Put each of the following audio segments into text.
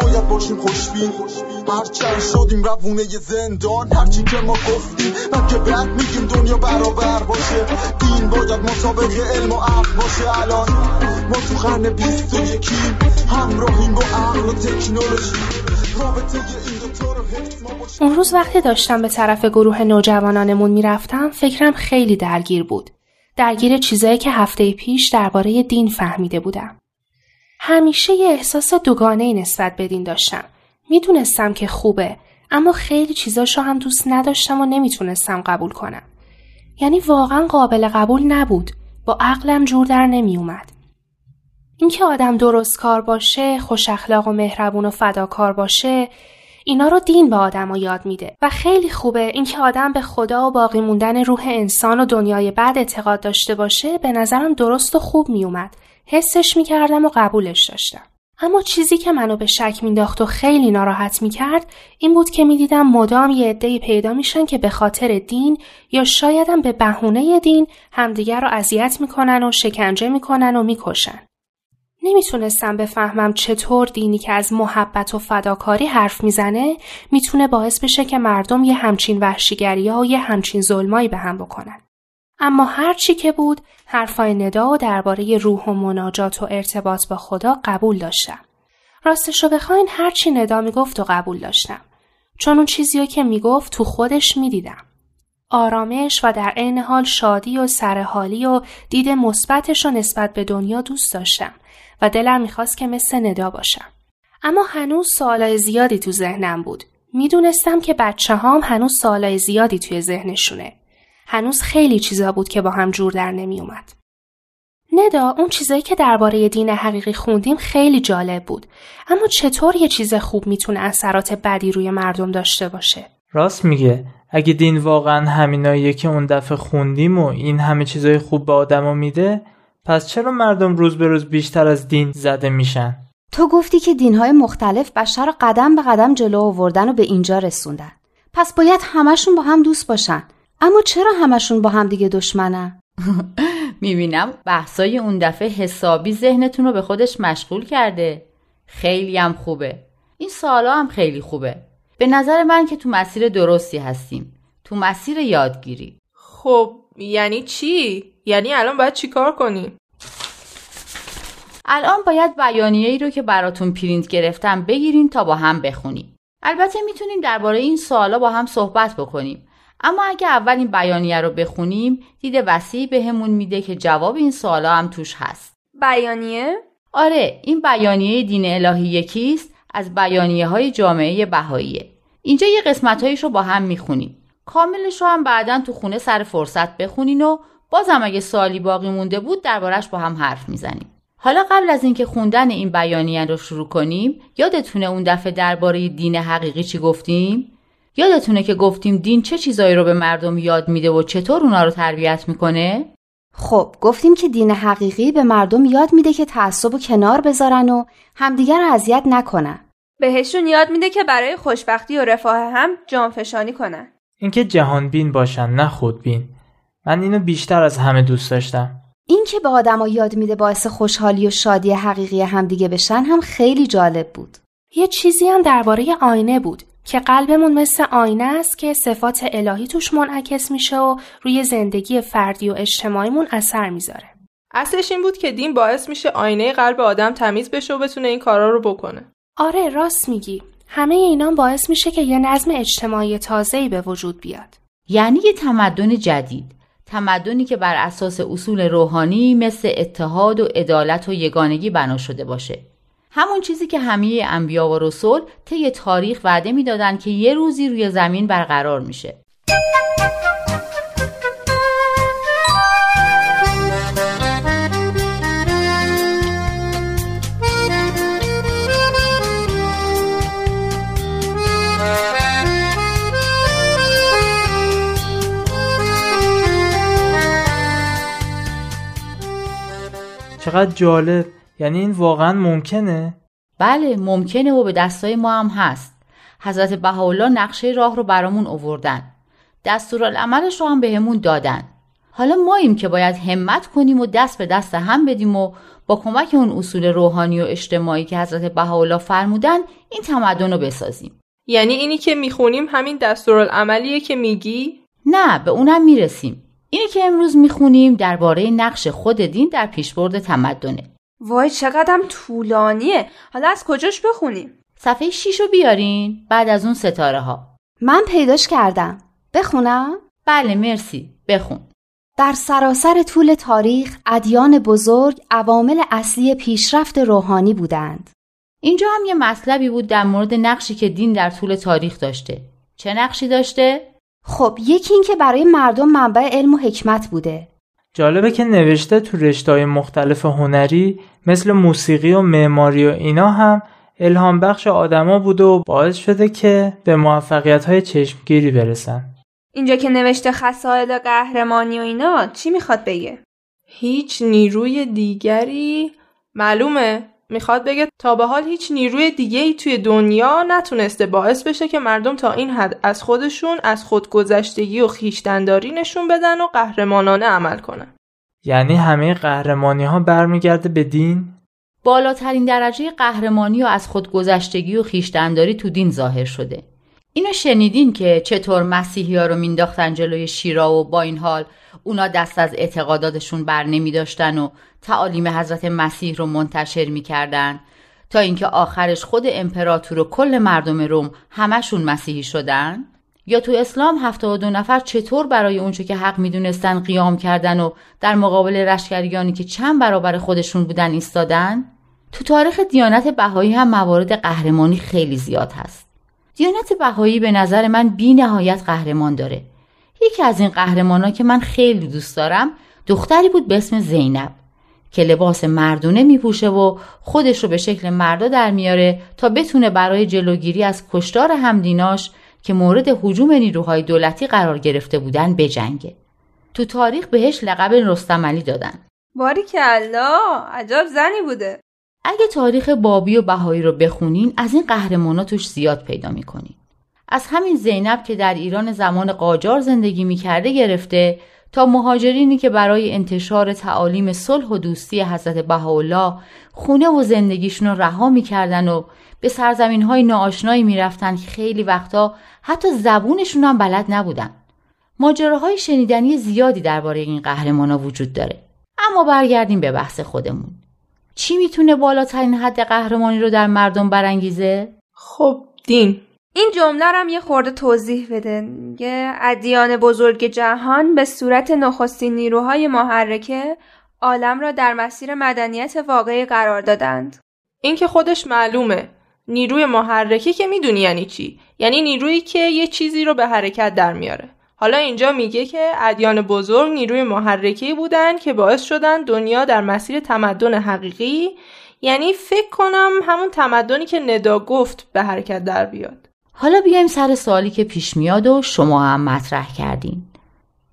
باید باشیم خوشبین. هرچند شدیم روونه زندان هرچی که ما گفتیم من که بعد میگیم دنیا برابر باشه. دین باید مطابق علم و عقل باشه الان. ما تو قرن بیست و یکیم همراهیم با عقل و تکنولوژی. اون روز وقتی داشتم به طرف گروه نوجوانانمون می‌رفتم فکرم خیلی درگیر بود. درگیر چیزایی که هفته پیش درباره دین فهمیده بودم. همیشه یه احساس دوگانه نسبت به داشتم. می‌دونستم که خوبه اما خیلی چیزاشو هم دوست نداشتم و نمی‌تونستم قبول کنم. یعنی واقعا قابل قبول نبود. با عقلم جور در نمیومد. اینکه آدم درست کار باشه، خوش اخلاق و مهربون و فداکار باشه، اینا رو دین به آدم رو یاد میده و خیلی خوبه اینکه آدم به خدا و باقی موندن روح انسان و دنیای بعد اعتقاد داشته باشه به نظرم درست و خوب میومد حسش می‌کردم و قبولش داشتم اما چیزی که منو به شک مینداخت و خیلی ناراحت می‌کرد این بود که می‌دیدم مدام یه عدهای پیدا میشن که به خاطر دین یا شایدم به بهونه دین همدیگر رو اذیت می‌کنن و شکنجه می‌کنن و می‌کشن نمی‌تونستم بفهمم چطور دینی که از محبت و فداکاری حرف می‌زنه می‌تونه باعث بشه که مردم یه همچین وحشیگری ها و یه همچین ظلمایی به هم بکنن. اما هر چی که بود حرفای ندا و درباره روح و مناجات و ارتباط با خدا قبول داشتم. راستش رو بخواین هر چی ندا می‌گفت و قبول داشتم. چون اون چیزی که می‌گفت تو خودش می‌دیدم. آرامش و در عین حال شادی و سرحالی و دید مثبتش رو نسبت به دنیا دوست داشتم و دلم می‌خواست که مثل ندا باشم. اما هنوز سوالای زیادی تو ذهنم بود. می‌دونستم که بچه هام هنوز سوالای زیادی توی ذهنشونه. هنوز خیلی چیزا بود که با هم جور در نمیومد. ندا اون چیزایی که درباره دین حقیقی خوندیم خیلی جالب بود اما چطور یه چیز خوب می‌تونه اثرات بدی روی مردم داشته باشه راست میگه اگه دین واقعا همیناییه که اون دفعه خوندیم و این همه چیزای خوب به آدما میده پس چرا مردم روز به روز بیشتر از دین زده میشن؟ تو گفتی که دینهای مختلف بشر رو قدم به قدم جلو آوردن و به اینجا رسوندن. پس باید همشون با هم دوست باشن. اما چرا همشون با هم دیگه دشمنن؟ می‌بینم بحثای اون دفعه حسابی ذهنتون رو به خودش مشغول کرده. خیلی هم خوبه. این سالا هم خیلی خوبه. به نظر من که تو مسیر درستی هستیم. تو مسیر یادگیری. خب یعنی چی؟ یعنی الان باید چیکار کنیم؟ الان باید بیانیه ای رو که براتون پرینت گرفتم بگیرین تا با هم بخونیم. البته می‌تونیم درباره این سوالا با هم صحبت بکنیم. اما اگه اول این بیانیه رو بخونیم دید وسیعی بهمون میده که جواب این سوالا هم توش هست. بیانیه؟ آره این بیانیه دین الهی یکیست از بیانیه های جامعه بهاییه. اینجا یه قسمت رو با هم می‌خونیم. کاملش رو هم بعدا تو خونه سر فرصت بخونین و بازم اگه سوالی باقی مونده بود دربارش با هم حرف می‌زنیم. حالا قبل از اینکه خوندن این بیانیه رو شروع کنیم یادتونه اون دفعه درباره دین حقیقی چی گفتیم؟ یادتونه که گفتیم دین چه چیزایی رو به مردم یاد میده و چطور اونا رو تربیت می‌کنه؟ خب گفتیم که دین حقیقی به مردم یاد میده که تعصب و کنار بذارن و همدیگر رو اذیت نکنن. بهشون یاد میده که برای خوشبختی و رفاه هم جانفشانی کنن. اینکه جهان بین باشن نه خودبین. من اینو بیشتر از همه دوست داشتم. این که به آدما یاد میده باعث خوشحالی و شادی حقیقی همدیگه بشن هم خیلی جالب بود. یه چیزی هم درباره آینه بود که قلبمون مثل آینه است که صفات الهی توش منعکس میشه و روی زندگی فردی و اجتماعیمون اثر می‌ذاره. اصلش این بود که دین باعث میشه آینه قلب آدم تمیز بشه و بتونه این کارا رو بکنه. آره راست میگی. همه اینا باعث میشه که یه نظم اجتماعی تازه‌ای به وجود بیاد. یعنی یه تمدن جدید. تمدنی که بر اساس اصول روحانی مثل اتحاد و عدالت و یگانگی بنا شده باشه. همون چیزی که همه انبیا و رسول طی تاریخ وعده می‌دادند که یه روزی روی زمین برقرار میشه. چقدر جالب. یعنی این واقعا ممکنه؟ بله ممکنه و به دستای ما هم هست. حضرت بهاءالله نقشه راه رو برامون اووردن دستورالعملش رو هم بهمون دادن. حالا ماییم که باید همت کنیم و دست به دست هم بدیم و با کمک اون اصول روحانی و اجتماعی که حضرت بهاءالله فرمودن این تمدن رو بسازیم. یعنی اینی که می‌خونیم همین دستورالعملیه که میگی؟ نه به اونم می‌رسیم. اینی که امروز می‌خونیم درباره نقش خود دین در پیشبرد تمدنه. وای چقدرم طولانیه. حالا از کجاش بخونیم صفحه 6 رو بیارین بعد از اون ستاره ها من پیداش کردم. بخونم؟ بله مرسی. بخون. در سراسر طول تاریخ ادیان بزرگ عوامل اصلی پیشرفت روحانی بودند. اینجا هم یه مطلبی بود در مورد نقشی که دین در طول تاریخ داشته. چه نقشی داشته؟ خب یکی این که برای مردم منبع علم و حکمت بوده. جالبه که نوشته تو رشته‌های مختلف هنری مثل موسیقی و معماری و اینا هم الهام بخش آدما بوده و باعث شده که به موفقیت های چشمگیری برسن. اینجا که نوشته خصائل قهرمانی و اینا چی می‌خواد بگه؟ هیچ نیروی دیگری؟ معلومه. می‌خواد بگه تا به حال هیچ نیروی دیگه ای توی دنیا نتونسته باعث بشه که مردم تا این حد از خودشون از خودگذشتگی و خیشتنداری نشون بدن و قهرمانانه عمل کنن. یعنی همه قهرمانی ها برمیگرده به دین؟ بالاترین درجه قهرمانی و از خودگذشتگی و خیشتنداری تو دین ظاهر شده. اینو شنیدین که چطور مسیحی ها رو مینداختن جلوی شیرا و با این حال اونا دست از اعتقاداتشون بر نمی داشتن و تعالیم حضرت مسیح رو منتشر می‌کردن تا اینکه آخرش خود امپراتور و کل مردم روم همشون مسیحی شدن؟ یا تو اسلام هفته دو نفر چطور برای اونچه که حق می‌دونستن قیام کردن و در مقابل رشکریانی که چند برابر خودشون بودن ایستادن؟ تو تاریخ دیانت بهایی هم موارد قهرمانی خیلی زیاد هست. دیانت بهایی به نظر من بی نهایت قهرمان داره. یکی از این قهرمانا که من خیلی دوست دارم دختری بود به اسم زینب. که لباس مردونه میپوشه و خودش رو به شکل مردا در میاره تا بتونه برای جلوگیری از کشتار همدیناش که مورد حجوم نیروهای دولتی قرار گرفته بودن بجنگه. تو تاریخ بهش لقب رستملی دادن. باری که الله عجب زنی بوده. اگه تاریخ بابی و بهایی رو بخونین از این قهرمانا توش زیاد پیدا می‌کنین. از همین زینب که در ایران زمان قاجار زندگی می‌کرده گرفته تا مهاجرینی که برای انتشار تعالیم صلح و دوستی حضرت بهاءالله خونه و زندگیشون رو رها می‌کردن و به سرزمین های ناآشنایی می‌رفتن که خیلی وقتا حتی زبونشون هم بلد نبودن. ماجراهای شنیدنی زیادی درباره این قهرمانا وجود داره. اما برگردیم به بحث خودمون. چی می‌تونه بالاترین حد قهرمانی رو در مردم برانگیزه؟ خب دین این جمله هم یه خورده توضیح بده. یه ادیان بزرگ جهان به صورت نخستین نیروهای محرکه عالم را در مسیر مدنیت واقعی قرار دادند. این که خودش معلومه. نیروی محرکه که می‌دونی یعنی چی؟ یعنی نیرویی که یه چیزی رو به حرکت در میاره. حالا اینجا میگه که ادیان بزرگ نیروی محرکه بودن که باعث شدن دنیا در مسیر تمدن حقیقی یعنی فکر کنم همون تمدنی که ندا گفت به حرکت در بیاد. حالا بیایم سر سوالی که پیش میاد و شما هم مطرح کردین.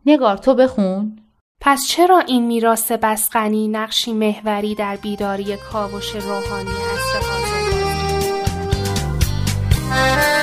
نگار تو بخون. پس چرا این میراث بسقنی نقشی محوری در بیداری کاوش روحانی عصر حاضر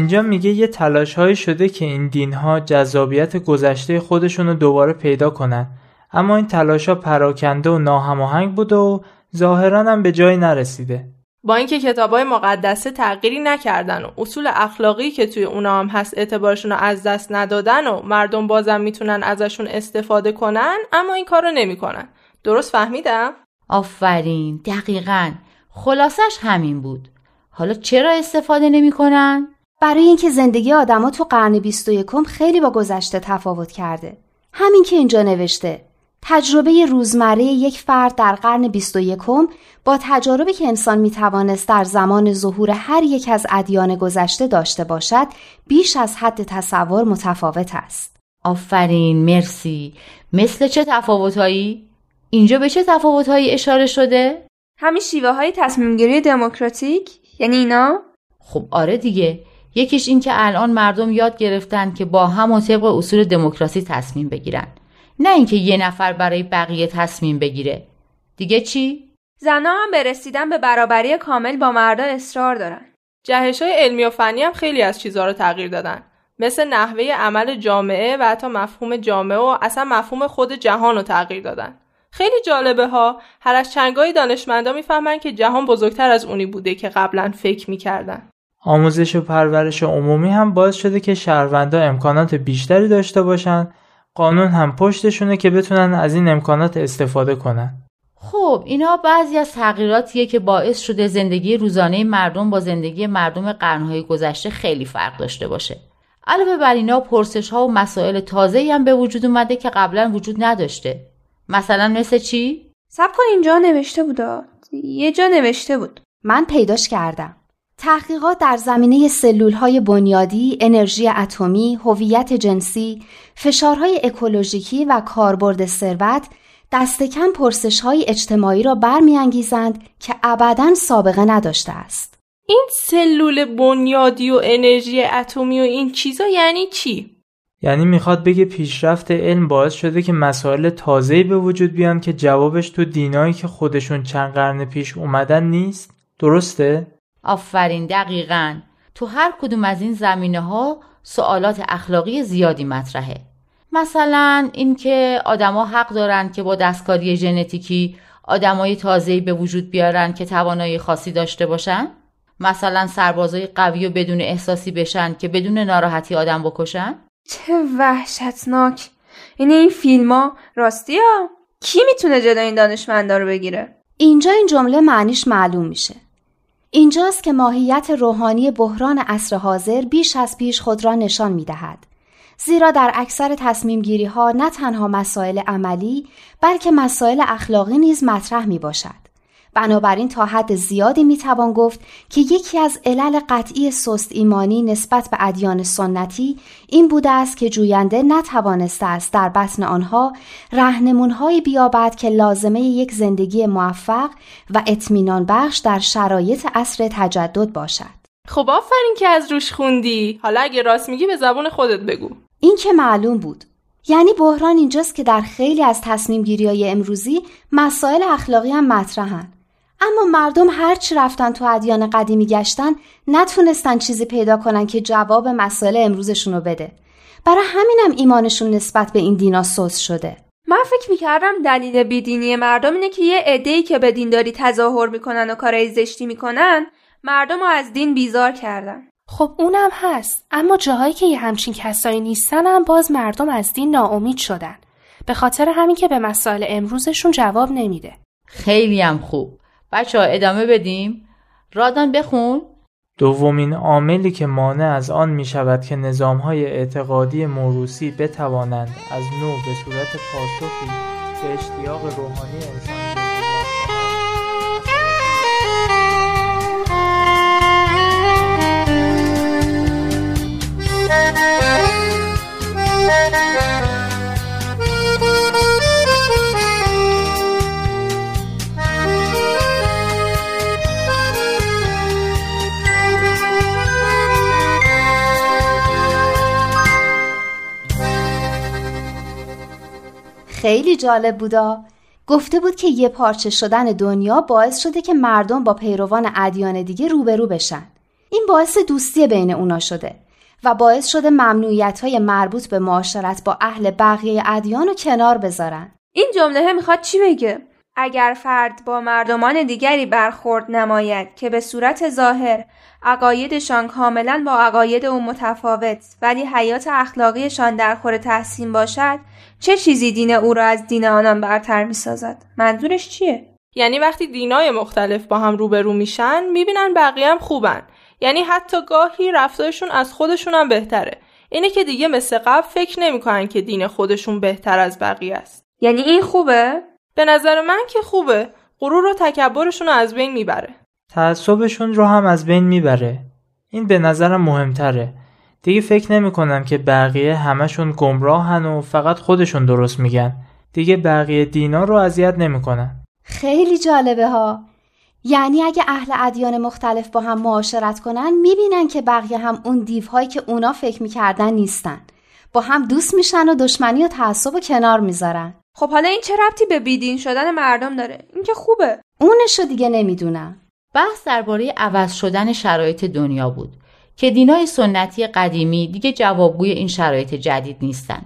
اینجا میگه یه تلاش های شده که این دین ها جذابیت گذشته خودشون رو دوباره پیدا کنن. اما این تلاش ها پراکنده و ناهماهنگ بوده و ظاهرا هم به جایی نرسیده. با اینکه کتابای مقدسه تغییری نکردن و اصول اخلاقی که توی اونا هم هست اعتبارشون رو از دست ندادن و مردم بازم می‌تونن ازشون استفاده کنن اما این کار رو نمی‌کنن. درست فهمیدم؟ آفرین دقیقا. خلاصش همین بود. حالا چرا استفاده نمی‌کنن؟ برای اینکه زندگی آدما تو قرن 21 خیلی با گذشته تفاوت کرده همین که اینجا نوشته تجربه روزمره یک فرد در قرن 21 با تجاربی که انسان می توانست در زمان ظهور هر یک از ادیان گذشته داشته باشد بیش از حد تصور متفاوت است. آفرین مرسی مثل چه تفاوتهایی؟ اینجا به چه تفاوتهایی اشاره شده؟ همین شیوه های تصمیم گیری دموکراتیک یعنی اینا؟ خب آره دیگه یکیش این که الان مردم یاد گرفتن که با هم و طبق اصول دموکراسی تصمیم بگیرن. نه اینکه یه نفر برای بقیه تصمیم بگیره. دیگه چی؟ زنها هم به رسیدن به برابری کامل با مردا اصرار دارن. جهش های علمی و فنی هم خیلی از چیزها رو تغییر دادن. مثل نحوه عمل جامعه و حتی مفهوم جامعه و اصلا مفهوم خود جهان رو تغییر دادن. خیلی جالبه ها هر از چنگای دانشمندا می‌فهمن که جهان بزرگتر از اونی بوده که قبلا فکر می‌کردن. آموزش و پرورش عمومی هم باعث شده که شهروندا امکانات بیشتری داشته باشن. قانون هم پشتشونه که بتونن از این امکانات استفاده کنن. خب اینا بعضی از تغییراتیه که باعث شده زندگی روزانه مردم با زندگی مردم قرنهای گذشته خیلی فرق داشته باشه. علاوه بر اینا پرسش ها و مسائل تازه هم به وجود اومده که قبلا وجود نداشته. مثلا مثل چی؟ سب کن اینجا نوشته بودا. یه جا نوشته بود. من پیداش کردم. تحقیقات در زمینه سلول های بنیادی، انرژی اتمی، هویت جنسی، فشارهای اکولوژیکی و کاربرد ثروت دست کم پرسش های اجتماعی را برمیانگیزند که ابدا سابقه نداشته است. این سلول بنیادی و انرژی اتمی و این چیزا یعنی چی؟ یعنی می‌خواد بگه پیشرفت علم باعث شده که مسائل تازه‌ای به وجود بیان که جوابش تو دینایی که خودشون چند قرن پیش اومدن نیست؟ درسته؟ آفرین دقیقا. تو هر کدوم از این زمینه ها سوالات اخلاقی زیادی مطرحه. مثلا اینکه آدما حق دارن که با دستکاری ژنتیکی آدمای تازه‌ای به وجود بیارن که توانایی خاصی داشته باشن. مثلا سربازای قوی و بدون احساسی بشن که بدون ناراحتی آدم بکشن. چه وحشتناک. این این فیلم ها راستی ها؟ کی می‌تونه جلو این دانشمندا رو بگیره؟ اینجا این جمله معنیش معلوم میشه. اینجاست که ماهیت روحانی بحران عصر حاضر بیش از پیش خود را نشان می دهد. زیرا در اکثر تصمیم گیری ها نه تنها مسائل عملی بلکه مسائل اخلاقی نیز مطرح می باشد. بنابراین تا حد زیادی می توان گفت که یکی از علل قطعی سست ایمانی نسبت به ادیان سنتی این بوده است که جوینده نتوانسته است در بطن آنها رهنمونهایی بیابد که لازمه یک زندگی موفق و اطمینان بخش در شرایط عصر تجدد باشد. خب آفرین که از روش خوندی. حالا اگه راست میگی به زبون خودت بگو. این که معلوم بود. یعنی بحران اینجاست که در خیلی از تصمیم گیری های امروزی مسائل اخلاقی هم مطرحن. اما مردم هرچی رفتن تو ادیان قدیمی گشتن نتونستن چیزی پیدا کنن که جواب مسائل امروزشون رو بده. برای همینم ایمانشون نسبت به این دینا سوس شده. من فکر می‌کردم دلیل بیدینی مردم اینه که یه عده‌ای که به دینداری تظاهر می‌کنن و کارهای زشتی می‌کنن مردم رو از دین بیزار کردن. خب اونم هست. اما جاهایی که یه همچین کسایی نیستن هم باز مردم از دین ناامید شدن. به خاطر همین که به مسائل امروزشون جواب نمیده. خیلی هم خوب. بچه ها ادامه بدیم؟ رادان بخون. دومین عاملی که مانع از آن می شود که نظام های اعتقادی موروسی بتوانند از نو به صورت پاسخی به اشتیاق روحانی انسان خیلی جالب بودا. گفته بود که یه پارچه شدن دنیا باعث شده که مردم با پیروان ادیان دیگه روبرو بشن. این باعث دوستی بین اونا شده و باعث شده ممنوعیت های مربوط به معاشرت با اهل بقیه ادیان رو کنار بذارن. این جمله می‌خواد چی بگه؟ اگر فرد با مردمان دیگری برخورد نماید که به صورت ظاهر عقایدشان کاملا با عقاید او متفاوت ولی حیات اخلاقیشان در خور تحسین باشد چه چیزی دین او را از دین آنان برتر می سازد؟ منظورش چیه؟ یعنی وقتی دینای مختلف با هم روبرو میشن می‌بینن بقیه هم خوبن یعنی حتی گاهی رفتارشون از خودشون هم بهتره اینه که دیگه مثل قبل فکر نمی‌کنن که دین خودشون بهتر از بقیه است یعنی این خوبه؟ به نظر من که خوبه. غرور و تکبرشون رو از بین می‌بره. تعصبشون رو هم از بین می‌بره. این به نظرم مهمتره. دیگه فکر نمی‌کنم که بقیه همشون گمراهن و فقط خودشون درست میگن. دیگه بقیه دینا رو اذیت نمی‌کنن. خیلی جالبه ها. یعنی اگه اهل ادیان مختلف با هم معاشرت کنن می‌بینن که بقیه هم اون دیوهایی که اونا فکر می‌کردن نیستن. با هم دوست میشن و دشمنی و تعصب و کنار می‌ذارن. خب حالا این چه ربطی به بیدین شدن مردم داره این که خوبه اونشو دیگه نمی‌دونم بحث درباره عوض شدن شرایط دنیا بود که دینای سنتی قدیمی دیگه جوابگوی این شرایط جدید نیستن.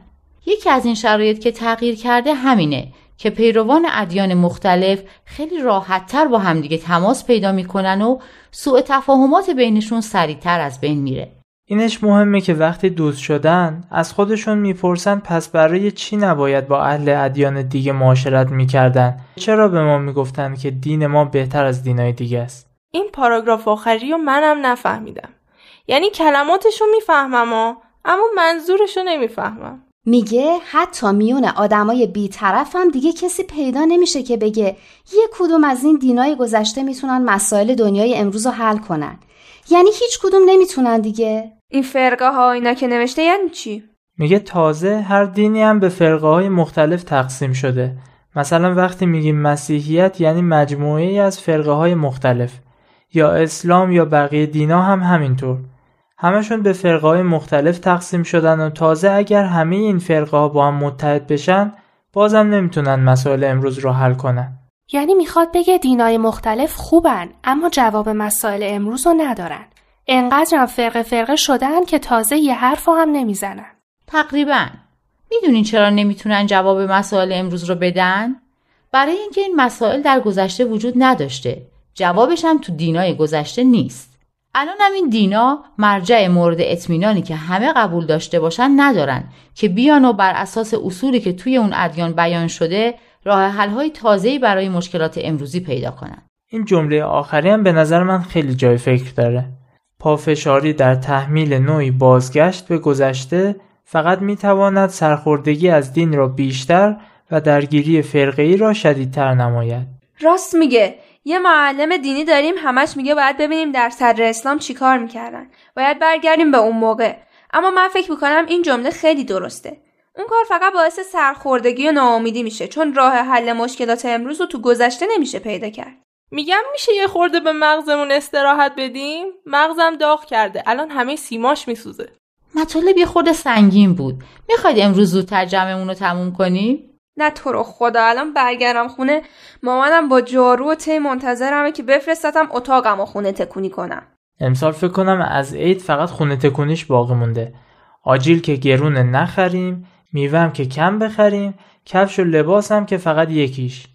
یکی از این شرایط که تغییر کرده همینه که پیروان ادیان مختلف خیلی راحتتر با همدیگه تماس پیدا می‌کنن و سوء تفاهمات بینشون سریعتر از بین میره. اینش مهمه که وقتی دوست شدن از خودشون می‌پرسن پس برای چی نباید با اهل ادیان دیگه معاشرت می‌کردن؟ چرا به ما می‌گفتن که دین ما بهتر از دینای دیگه است؟ این پاراگراف آخری رو منم نفهمیدم. یعنی کلماتشو می‌فهمم اما منظورشو نمی‌فهمم. میگه حتی میون آدمای بیطرف هم دیگه کسی پیدا نمیشه که بگه یه کدوم از این دینای گذشته می‌تونن مسائل دنیای امروز رو حل کنن. یعنی هیچ کدوم نمی‌تونن دیگه. این فرقه ها اینا که نوشته یعنی چی؟ میگه تازه هر دینی هم به فرقه های مختلف تقسیم شده. مثلا وقتی میگیم مسیحیت یعنی مجموعه از فرقه های مختلف. یا اسلام یا بقیه دینا هم همینطور. همشون به فرقه های مختلف تقسیم شدن و تازه اگر همه این فرقه ها با هم متحد بشن بازم نمی‌تونن مسائل امروز رو حل کنن. یعنی می‌خواد بگه دینای مختلف خوبن اما جواب مسائل امروز رو ندارن. انقدرم فرقه فرقه شدن که تازه یه حرف هم نمی‌زنن. تقریبا. می‌دونین چرا نمی‌تونن جواب مسائل امروز رو بدن؟ برای اینکه این مسائل در گذشته وجود نداشته جوابش هم تو دینای گذشته نیست. الان هم این دینا مرجع مورد اطمینانی که همه قبول داشته باشن ندارن که بیان و بر اساس اصولی که توی اون ادیان بیان شده راه حل های تازه‌ای برای مشکلات امروزی پیدا کنن. این جمله آخری هم به نظر من خیلی جای فکر داره. پافشاری در تحمیل نوعی بازگشت به گذشته فقط می‌تواند سرخوردگی از دین را بیشتر و درگیری فرقه‌ای را شدیدتر نماید. راست میگه. یه معلم دینی داریم همش میگه باید ببینیم در صدر اسلام چیکار می‌کردن. باید برگردیم به اون موقع. اما من فکر می‌کنم این جمله خیلی درسته. اون کار فقط باعث سرخوردگی و ناامیدی میشه چون راه حل مشکلات امروز رو تو گذشته نمیشه پیدا کرد. میگم میشه یه خورده به مغزمون استراحت بدیم؟ مغزم داغ کرده. الان همه سیماش میسوزه. مطالب یه خورده سنگین بود. می‌خواید امروز زودتر جمعمون رو تموم کنیم؟ نه تو رو خدا الان برگردم خونه. مامانم با جارو و تی منتظرمه که بفرستتم اتاقم و خونه تکونی کنم. امسال فکر کنم از عید فقط خونه تکونیش باقی مونده. آجیل که گرونه نخریم میوهم که کم بخریم کفش و لباس هم که فقط یکیش.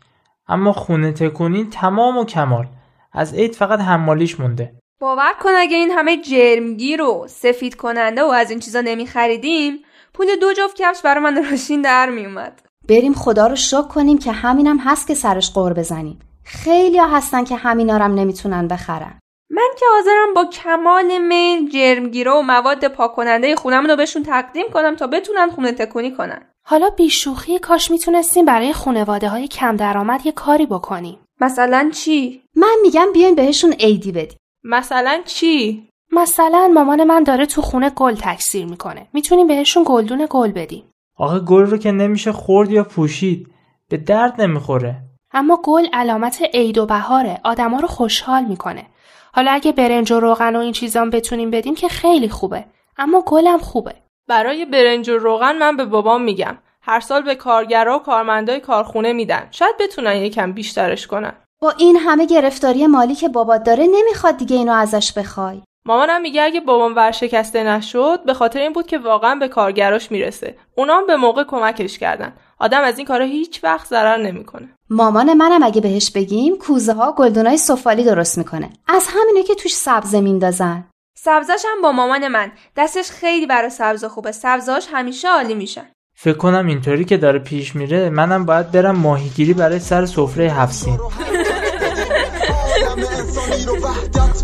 اما خونه تکونی تمام و کمال. از عید فقط حمالیش مونده. باور کن اگه این همه جرمگیر و سفید کننده و از این چیزا نمیخریدیم پول دو جفت کفش برای من راشین در میومد بریم خدا رو شکر کنیم که همینم هست که سرش قور بزنیم. خیلی ها هستن که همینا هم نمی‌تونن بخرن. من که حاضرم با کمال میل جرمگیره و مواد پاک کننده خونم رو بهشون تقدیم کنم تا بتونن خونه تکونی کنن. حالا بیشوخی کاش می‌تونستیم برای خونواده های کم درآمد یه کاری بکنیم. مثلا چی؟ من میگم بیاین بهشون عیدی بدیم. مثلا چی؟ مثلا مامان من داره تو خونه گل تکثیر می‌کنه. می‌تونیم بهشون گلدون گل بدیم. آخه گل رو که نمیشه خورد یا پوشید به درد نمی‌خوره. اما گل علامت عید و بهاره. آدما رو خوشحال می‌کنه. حالا اگه برنج و روغن و این چیزام بتونیم بدیم که خیلی خوبه. اما گلم خوبه. برای برنج و روغن من به بابام میگم. هر سال به کارگرا و کارمندای کارخونه میدن. شاید بتونن یکم بیشترش کنن. با این همه گرفتاری مالی که بابات داره نمی‌خواد دیگه اینو ازش بخوای. مامانم میگه اگه بابام ورشکسته نشد به خاطر این بود که واقعا به کارگراش می‌رسه. اونام به موقع کمکش کردن. آدم از این کارا هیچ وقت ضرر نمی‌کنه. مامان منم اگه بهش بگیم کوزه ها گلدونای سفالی درست می‌کنه. از همینه که توش سبزه میندازن سبزش هم با مامان من. دستش خیلی برای سبزه خوبه. سبزهاش همیشه عالی میشن. فکر کنم اینطوری که داره پیش میره منم باید برم ماهیگیری برای سر سفره هفسین